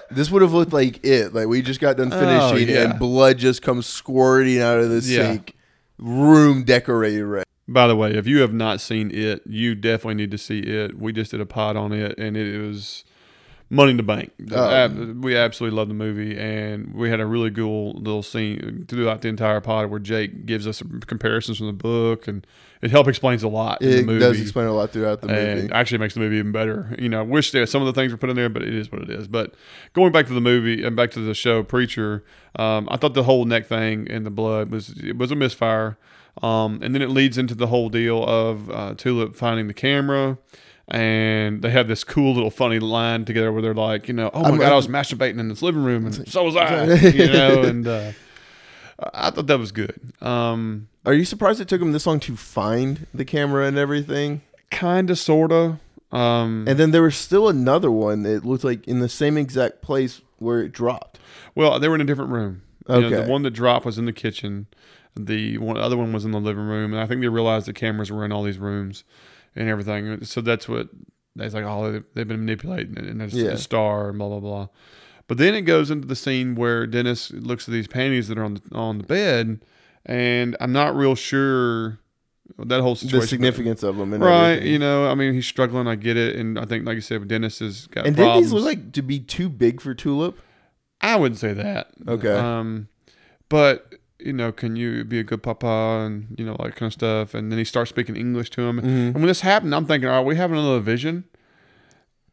This would have looked like it. Like we just got done oh, finishing Oh, yeah. and blood just comes squirting out of the Yeah. sink. Room decorated red. By the way, if you have not seen it, you definitely need to see it. We just did a pod on it, and it was money in the bank. Ab- we absolutely love the movie, and we had a really cool little scene throughout the entire pod where Jake gives us some comparisons from the book, and it help explains a lot in the It does explain a lot throughout the movie. and actually makes the movie even better. You know, I wish there some of the things were put in there, but it is what it is. But going back to the movie and back to the show, Preacher, um, I thought the whole neck thing and the blood was it was a misfire. Um, and then it leads into the whole deal of uh, Tulip finding the camera. And they have this cool little funny line together where they're like, you know, oh my I'm- god, I was masturbating in this living room, and so was I, you know. And uh, I thought that was good. Um, Are you surprised it took them this long to find the camera and everything? kind of, sorta. Um, And then there was still another one that looked like in the same exact place where it dropped. Well, they were in a different room. You know, Okay. the one that dropped was in the kitchen. The one other one was in the living room, and I think they realized the cameras were in all these rooms and everything. So that's what they was like. Oh, they- they've been manipulating it, and there's Yeah. a star and blah blah blah. But then it goes into the scene where Dennis looks at these panties that are on the on the bed, and I'm not real sure that whole situation. The significance of them and right? everything. You know, I mean, he's struggling. I get it, and I think, like you said, Dennis has got and didn't these look like to be too big for Tulip? I wouldn't say that. Okay. Um, but you know, can you be a good papa and you know, like kind of stuff? And then he starts speaking English to him. Mhm. And when this happened, I'm thinking, all right, we have another vision?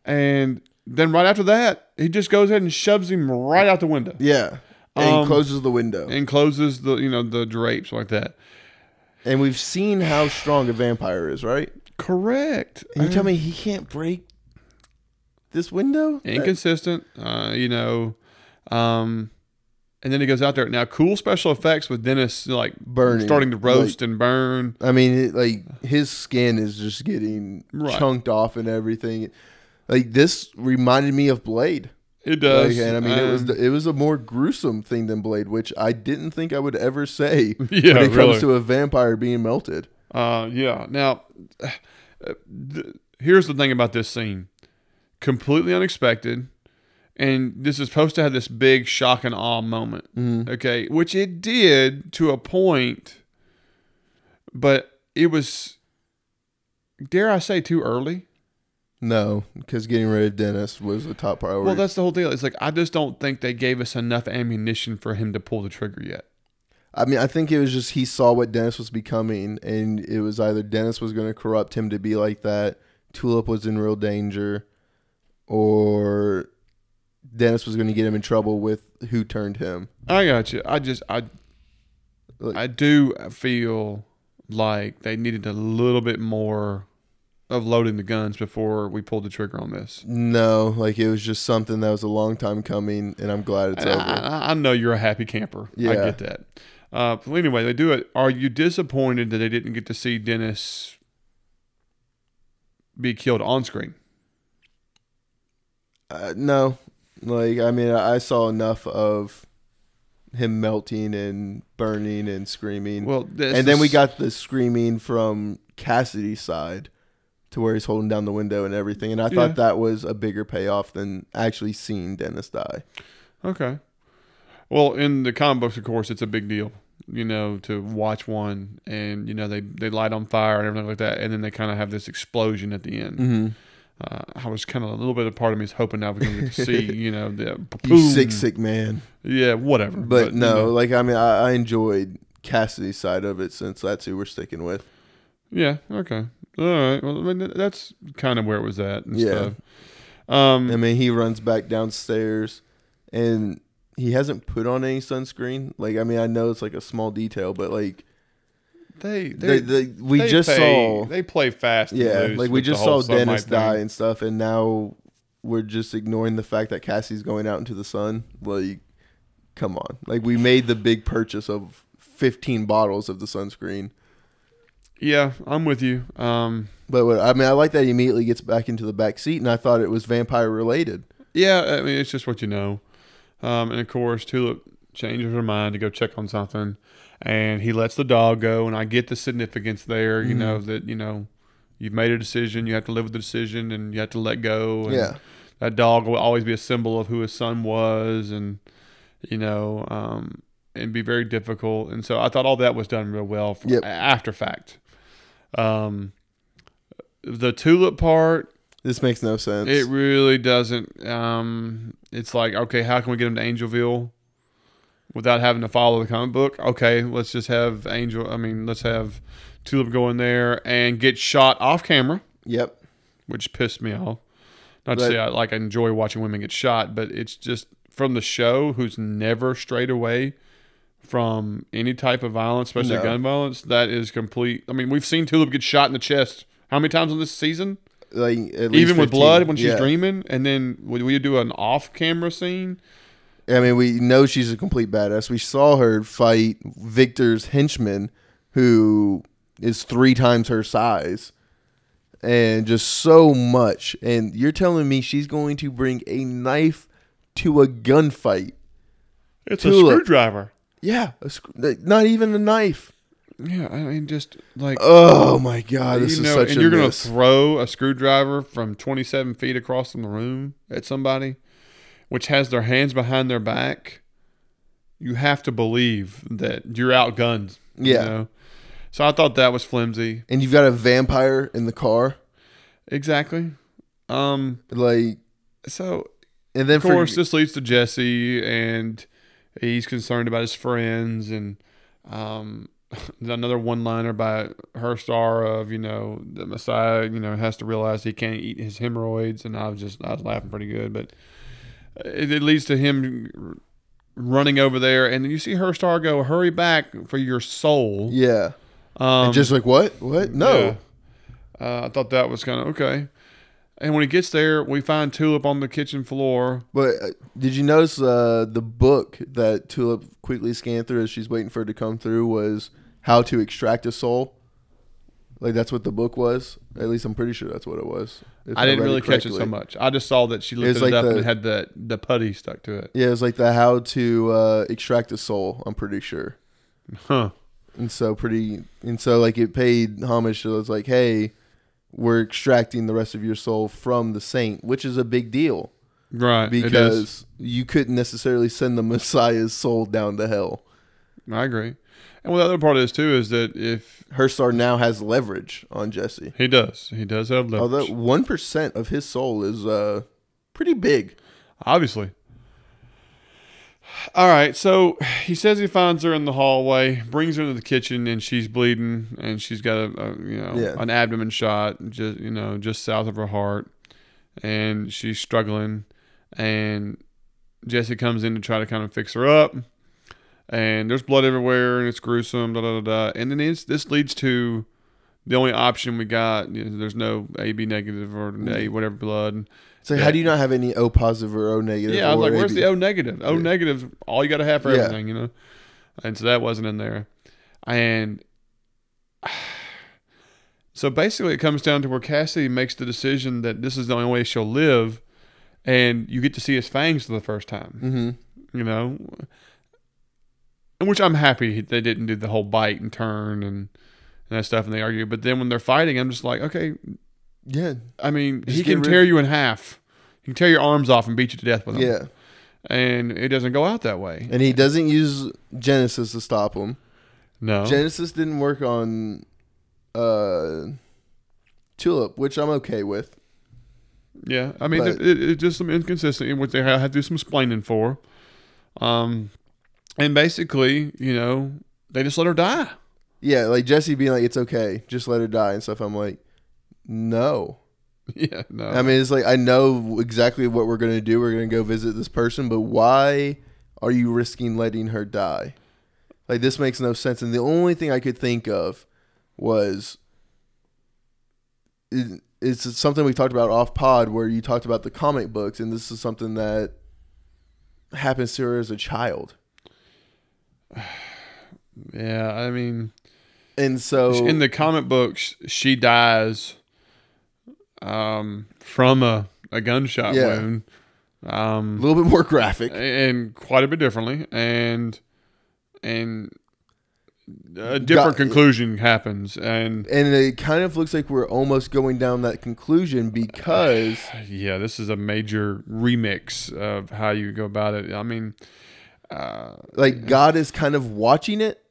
And then right after that, he just goes ahead and shoves him right out the window Yeah. And Um, closes the window. and closes the you know the drapes like that. And we've seen how strong a vampire is, right? Correct. And you tell me he can't break this window? inconsistent. Uh, you know, um, and then he goes out there. Now, cool special effects with Dennis like Burning. starting to roast and burn. I mean, it, like his skin is just getting Right. chunked off and everything. Like this reminded me of Blade. It does. Like, and I mean, it was Um, it was a more gruesome thing than Blade, which I didn't think I would ever say yeah, when it really. comes to a vampire being melted. Uh, yeah. Now, uh, th- here's the thing about this scene: completely unexpected, and this is supposed to have this big shock and awe moment. Mhm. Okay, which it did to a point, but it was, dare I say, too early. No, because getting rid of Dennis was the top priority. Well, that's the whole deal. It's like I just don't think they gave us enough ammunition for him to pull the trigger yet. I mean, I think it was just he saw what Dennis was becoming, and it was either Dennis was going to corrupt him to be like that, Tulip was in real danger, or Dennis was going to get him in trouble with who turned him. I got you. I just I Look- I do feel like they needed a little bit more of loading the guns before we pulled the trigger on this. No, like it was just something that was a long time coming, and I'm glad it's And over. I, I- I know you're a happy camper. Yeah. I get that. Uh, but anyway, they do it. Are you disappointed that they didn't get to see Dennis be killed on screen? Uh, no, like I mean, I saw enough of him melting and burning and screaming. Well, this and then we got the screaming from Cassidy's side to where he's holding down the window and everything. And I Yeah. thought that was a bigger payoff than actually seeing Dennis die. Okay. Well, in the comic books, of course, it's a big deal, you know, to watch one and, you know, they, they light on fire and everything like that. And then they kind of have this explosion at the end. Mm-hmm. Uh, I was kind of a little bit of part of me is hoping now we're going to get to see, you know, the You sick, sick man. Yeah, whatever. But, you no, know, like I mean, I, I enjoyed Cassidy's side of it since that's who we're sticking with. yeah, okay, all right. Well, I mean, that's kind of where it was at. And Yeah. Stuff. Um. I mean, he runs back downstairs, and he hasn't put on any sunscreen. Like, I mean, I know it's like a small detail, but like they, they, they, they, we they just play- saw, they play fast. and yeah, loose like we just saw Dennis die thing. and stuff, and now we're just ignoring the fact that Cassie's going out into the sun. Like, come on, like we made the big purchase of fifteen bottles of the sunscreen. Yeah, I'm with you. Um. But what, I mean, I like that he immediately gets back into the back seat, and I thought it was vampire related. Yeah, I mean, it's just what you know. Um, and of course, Tulip changes her mind to go check on something, and he lets the dog go. And I get the significance there. You Mhm. know that you know you've made a decision. You have to live with the decision, and you have to let go. And Yeah, that dog will always be a symbol of who his son was, and you know, um, and be very difficult. And so I thought all that was done real well for, Yep. after fact. Um, the tulip part this makes no sense. it really doesn't. Um, it's like, okay, how can we get him to Angelville without having to follow the comic book? Okay, let's just have Angel. I mean, let's have Tulip go in there and get shot off camera, yep. which pissed me off. Not to say I like I enjoy watching women get shot, but it's just from the show who's never strayed away from any type of violence, especially No. gun violence. That is complete. I mean, we've seen Tulip get shot in the chest. How many times in this season? Like at least even with 15. blood when she's Yeah. dreaming, and then we, we do an off-camera scene. I mean, we know she's a complete badass. We saw her fight Victor's henchman, who is three times her size, and just so much. And you're telling me she's going to bring a knife to a gunfight? It's a screwdriver. Yeah, a sc- not even a knife. Yeah, I mean, just like Oh my god, this you is know, such and a you're gonna throw a screwdriver from 27 feet across from the room at somebody, which has their hands behind their back. You have to believe that you're outgunned. you Yeah. know? So I thought that was flimsy. and you've got a vampire in the car, Exactly. Um. like, So and then of course, for, this leads to Jesse, and he's concerned about his friends, and um, another one-liner by Herr Starr of you know the Messiah, you know, has to realize he can't eat his hemorrhoids, and I was just I was laughing pretty good, but it, it leads to him running over there, and you see Herr Starr go, "Hurry back for your soul!" yeah, Um, and just like what, what? No, yeah. Uh, I thought that was kind of okay. And when he gets there, we find Tulip on the kitchen floor. But uh, did you notice uh, the book that Tulip quickly scanned through as she's waiting for it to come through was how to extract a soul? Like that's what the book was. At least I'm pretty sure that's what it was. I didn't really catch it so much. I just saw that she It's lifted like it up the- and it had the the putty stuck to it. Yeah, it was like the how to uh, extract a soul. I'm pretty sure. Huh. And so pretty, and so like it paid homage to. It's like, hey, we're extracting the rest of your soul from the saint, which is a big deal Right. because you couldn't necessarily send the Messiah's soul down to hell. I agree. And well, the other part is too is that if Herr Starr now has leverage on Jesse. he does, he does have leverage. Although one percent of his soul is uh pretty big. obviously. All right, so he says he finds her in the hallway, brings her into the kitchen, and she's bleeding, and she's got a, a you know Yeah. an abdomen shot, just you know just south of her heart, and she's struggling, and Jesse comes in to try to kind of fix her up, and there's blood everywhere, and it's gruesome, da da da da, and then it's, this leads to the only option we got. You know, there's no AB negative or A whatever blood. So Yeah. how do you not have any O positive or O negative? Yeah, I was like, where's AB? the O negative? O Yeah. negative, all you got to have for Yeah. everything, you know. And so that wasn't in there, and so basically, it comes down to where Cassie makes the decision that this is the only way she'll live, and you get to see his fangs for the first time, Mhm. you know. Which I'm happy they didn't do the whole bite and turn and, and that stuff, and they argue. But then when they're fighting, I'm just like, okay, Yeah, I mean, Just he get can rid- tear you in half. He can tear your arms off and beat you to death with them yeah. and it doesn't go out that way. And he doesn't use Genesis to stop him. No, Genesis didn't work on uh Tulip, which I'm okay with. Yeah, I mean, But- it, it, it's just some inconsistency, which they had to do some explaining for. Um, and basically, you know, they just let her die. Yeah, like Jesse being like, "It's okay, just let her die" and stuff. I'm like, no. Yeah, no. I mean, it's like I know exactly what we're gonna do. We're gonna go visit this person, but why are you risking letting her die? Like this makes no sense. And the only thing I could think of was it, it's something we talked about off pod where you talked about the comic books, and this is something that happens to her as a child. Yeah, I mean, And so in the comic books, she dies um, from a, a gunshot Yeah. wound. a Um, little bit more graphic. and quite a bit differently, and and a different Got- conclusion happens, and And it kind of looks like we're almost going down that conclusion because yeah, this is a major remix of how you go about it. I mean, uh, like God is kind of watching it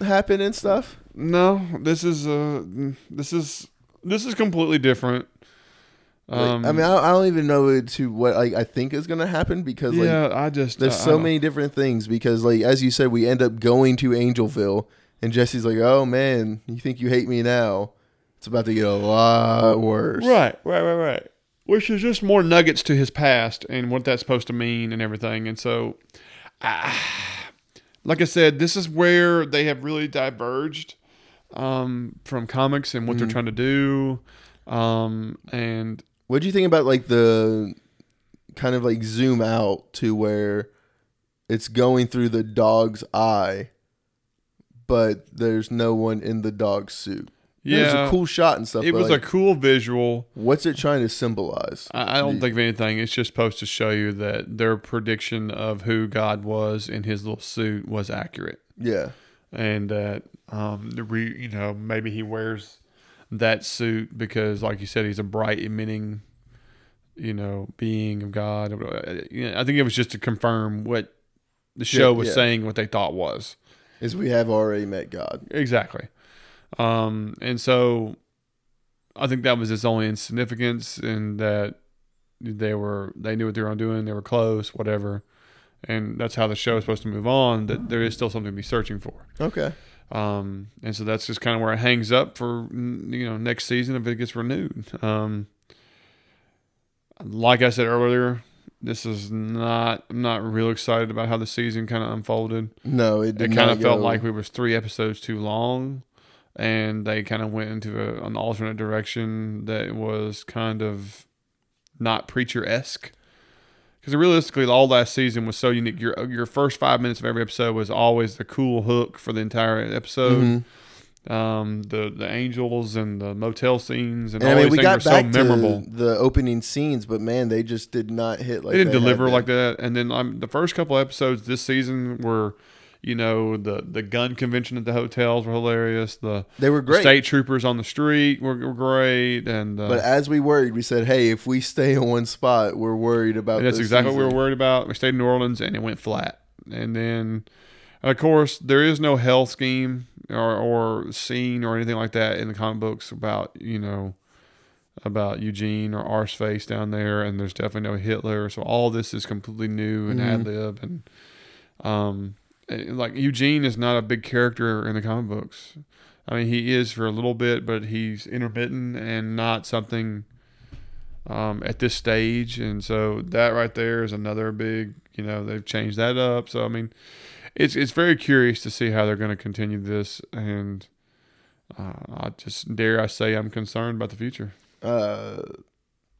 happen and stuff. no, this is uh, this is this is completely different. Like, Um, I mean, I, I don't even know to what like I think is going to happen because like yeah, I just there's I- I so don't- many different things. Because like as you said, we end up going to Angelville, and Jesse's like, "Oh man, you think you hate me now? It's about to get a lot worse." Right, right, right, right. Which is just more nuggets to his past and what that's supposed to mean and everything. And so, ah, like I said, this is where they have really diverged um, from comics and what they're trying to do. Um, and What do you think about like the kind of like zoom out to where it's going through the dog's eye, but there's no one in the dog's suit? It was a cool shot and stuff. it was like, a cool visual. what's it trying to symbolize? I, I don't think of anything. It's just supposed to show you that their prediction of who God was in his little suit was accurate. Yeah, and that um the re, you know maybe he wears that suit because like you said he's a bright emitting you know being of god i think it was just to confirm what the show was yeah. saying what they thought was is we have already met God. exactly um and so i think that was its only insignificance and that they were they knew what they were doing they were close whatever and that's how the show is supposed to move on that there is still something to be searching for Okay. um, and so that's just kind of where it hangs up for you know next season if it gets renewed. Um, like I said earlier, this is not. I'm not real excited about how the season kind of unfolded. No, it It kind of felt go- like we was three episodes too long, and they kind of went into a, an alternate direction that was kind of not preacher esque. Because realistically, all last season was so unique. Your your first five minutes of every episode was always the cool hook for the entire episode. Mhm. Um, the the angels and the motel scenes and, And I all mean, these things were so memorable. the opening scenes, but man, they just did not hit like they didn't had deliver like that. And then um, the first couple episodes this season were, you know, the the gun convention at the hotels were hilarious. The They were great. state troopers on the street were, were great, and, uh, But as we worried, we said, "Hey, if we stay in one spot, we're worried about." that's exactly what we were worried about. We stayed in New Orleans, and it went flat. And then, of course, there is no hell scheme or or scene or anything like that in the comic books about you know about Eugene or Arseface down there, and there's definitely no Hitler. So all this is completely new and Mhm. ad lib, and um, and, like Eugene is not a big character in the comic books. I mean, he is for a little bit, but he's intermittent and not something um, at this stage. And so that right there is another big, you know, they've changed that up. So I mean, it's it's very curious to see how they're going to continue this, and uh, I just dare I say I'm concerned about the future. Uh,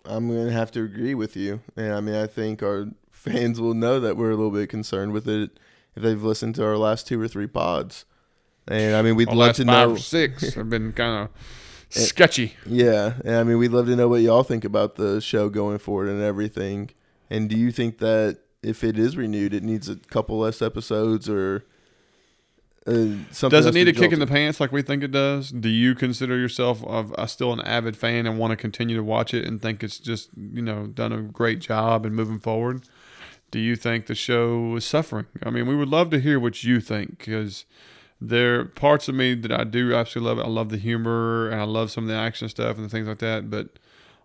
I'm gonna have to agree with you, and I mean, I think our fans will know that we're a little bit concerned with it if they've listened to our last two or three pods. And I mean, we'd The love to five know. or six have been kind of sketchy. Yeah, and I mean, we'd love to know what y'all think about the show going forward and everything. And do you think that if it is renewed, it needs a couple less episodes or uh, something? Does it need a kick in the pants like we think it does? Do you consider yourself of uh, still an avid fan and want to continue to watch it and think it's just you know done a great job and moving forward? Do you think the show is suffering? I mean, we would love to hear what you think because there are parts of me that I do absolutely love it. I love the humor and I love some of the action stuff and the things like that. But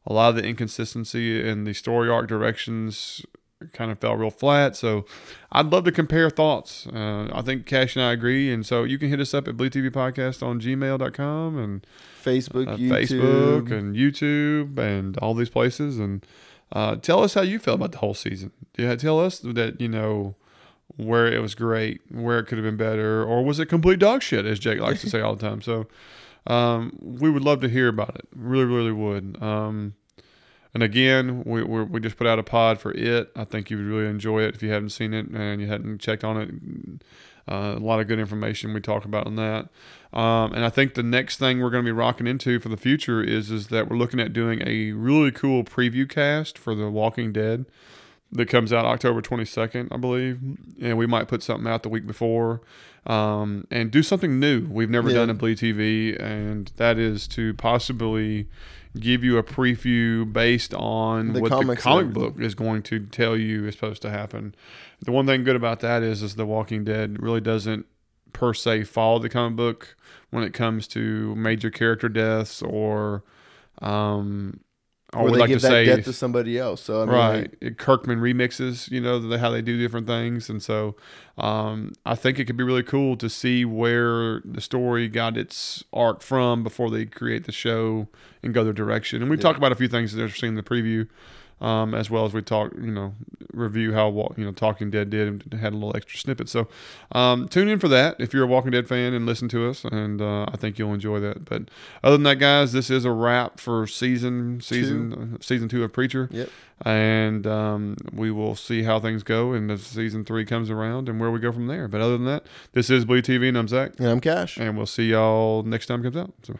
a lot of the inconsistency in the story arc directions kind of fell real flat. So I'd love to compare thoughts. Uh, I think Cash and I agree. And so you can hit us up at Bleed TV Podcast on gmail.com and Facebook, uh, YouTube. Facebook and YouTube and all these places. And uh, tell us how you felt about the whole season. Yeah, tell us that, you know, where it was great, where it could have been better, or was it complete dog shit, as Jake likes to say all the time. So um, we would love to hear about it. Really, really would. Um, and again, we we we just put out a pod for it. I think you would really enjoy it if you haven't seen it and you hadn't checked on it. Uh, a lot of good information we talk about on that. Um, and I think the next thing we're going to be rocking into for the future is is that we're looking at doing a really cool preview cast for The Walking Dead that comes out October 22nd, I believe. And we might put something out the week before um, and do something new we've never Yeah. done in Bleed TV. And that is to possibly give you a preview based on The what the comic book is going to tell you is supposed to happen. The one thing good about that is, is The Walking Dead really doesn't per se follow the comic book when it comes to major character deaths or um, I Or would they like to say death to somebody else. So I mean, right It- kirkman remixes you know the, how they do different things and so um, i think it could be really cool to see where the story got its arc from before they create the show and go their direction and we Yeah. talk about a few things that are seen in the preview um, as well as we talk, you know, review how you know Talking Dead did and had a little extra snippet. So um, tune in for that if you're a Walking Dead fan and listen to us, and uh, I think you'll enjoy that. But other than that, guys, this is a wrap for season season uh, season two of Preacher. Yep. And um, we will see how things go and as season three comes around and where we go from there. But other than that, this is Bleed TV and I'm Zach, And I'm Cash. and we'll see y'all next time it comes out. So.